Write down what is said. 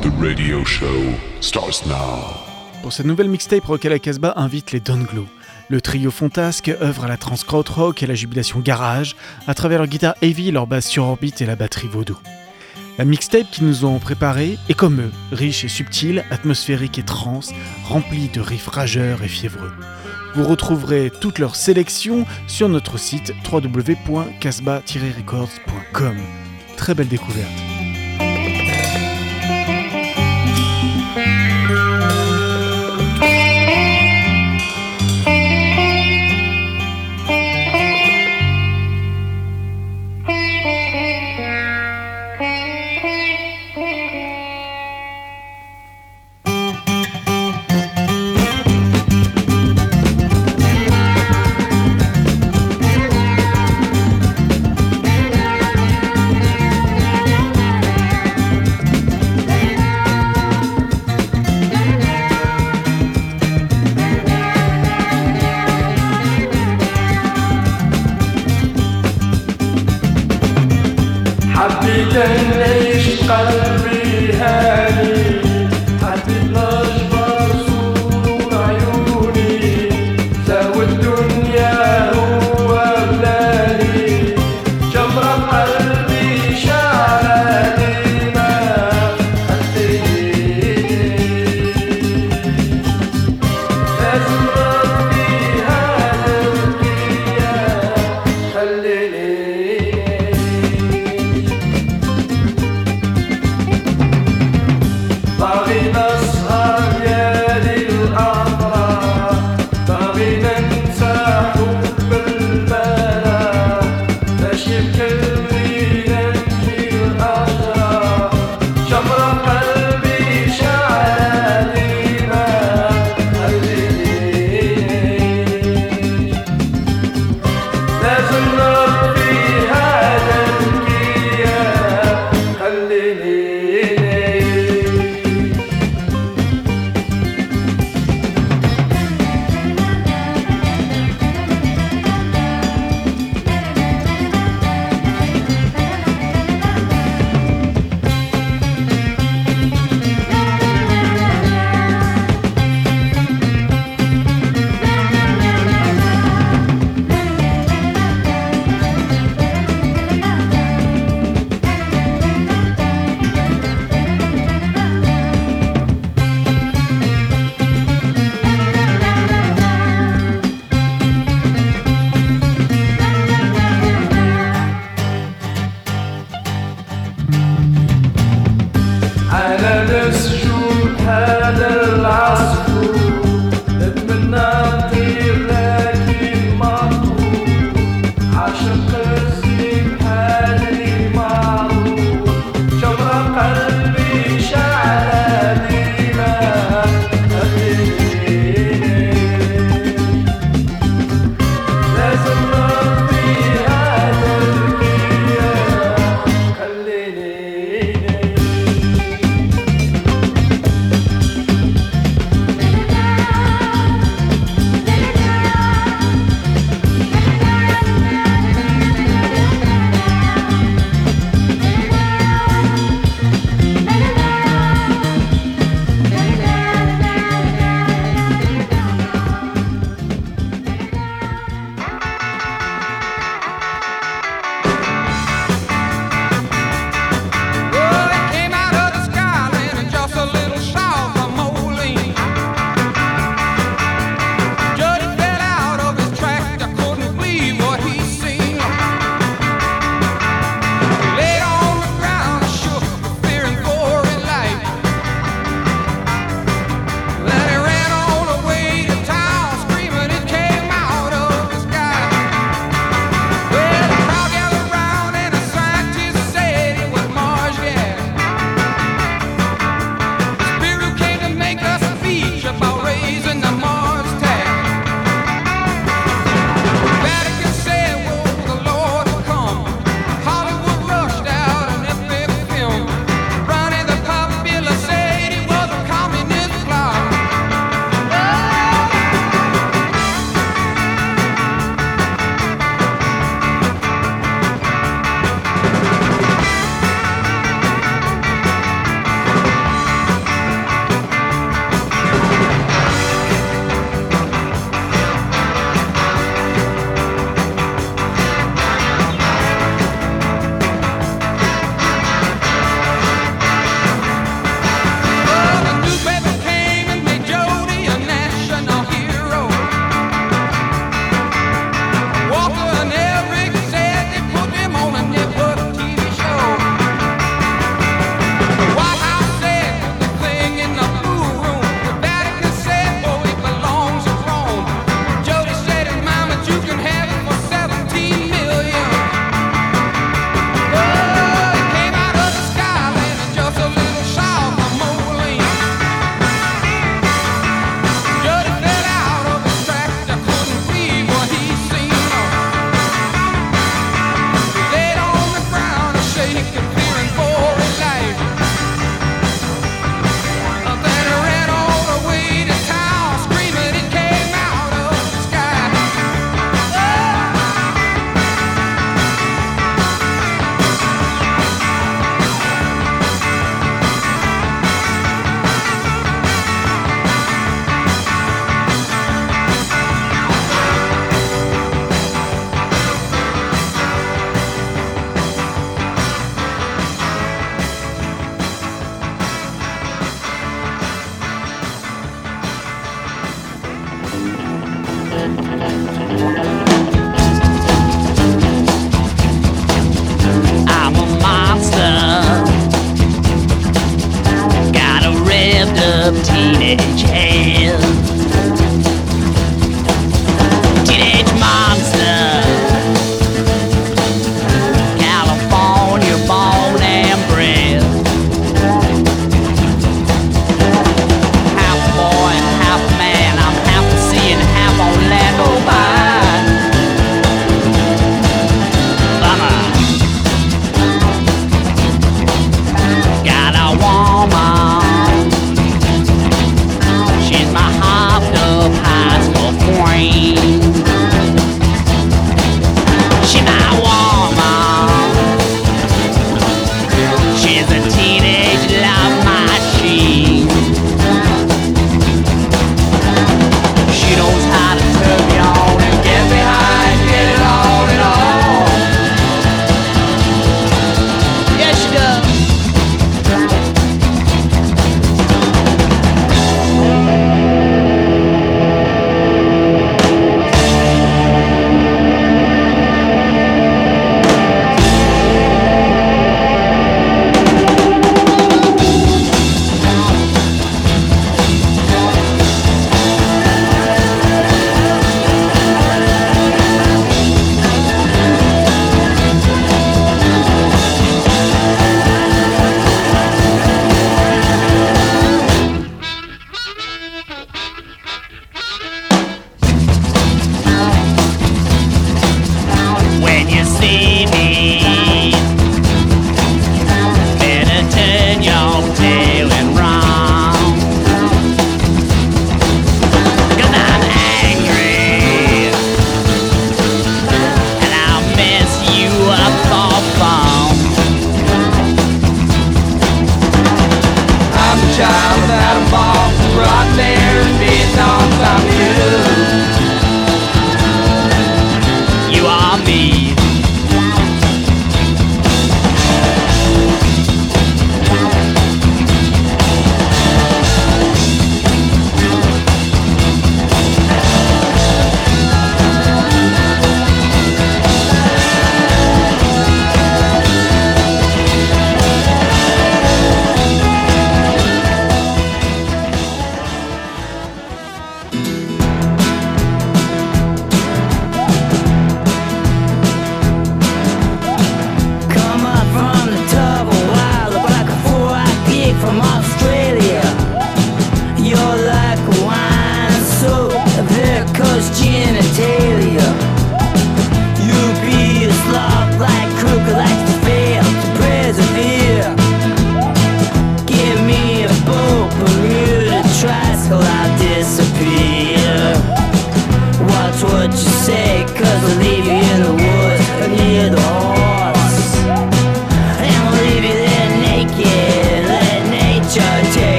the radio show starts now. Pour cette nouvelle mixtape, Rock Casbah invite les Don Glow. Le trio Fontasque œuvre à la trance rock et la jubilation garage à travers leur guitare heavy, leur basse sur orbite et la batterie vaudou. La mixtape qu'ils nous ont préparée est comme eux, riche et subtile, atmosphérique et trans, remplie de riffs rageurs et fiévreux. Vous retrouverez toutes leurs sélections sur notre site www.casbah-records.com. Très belle découverte.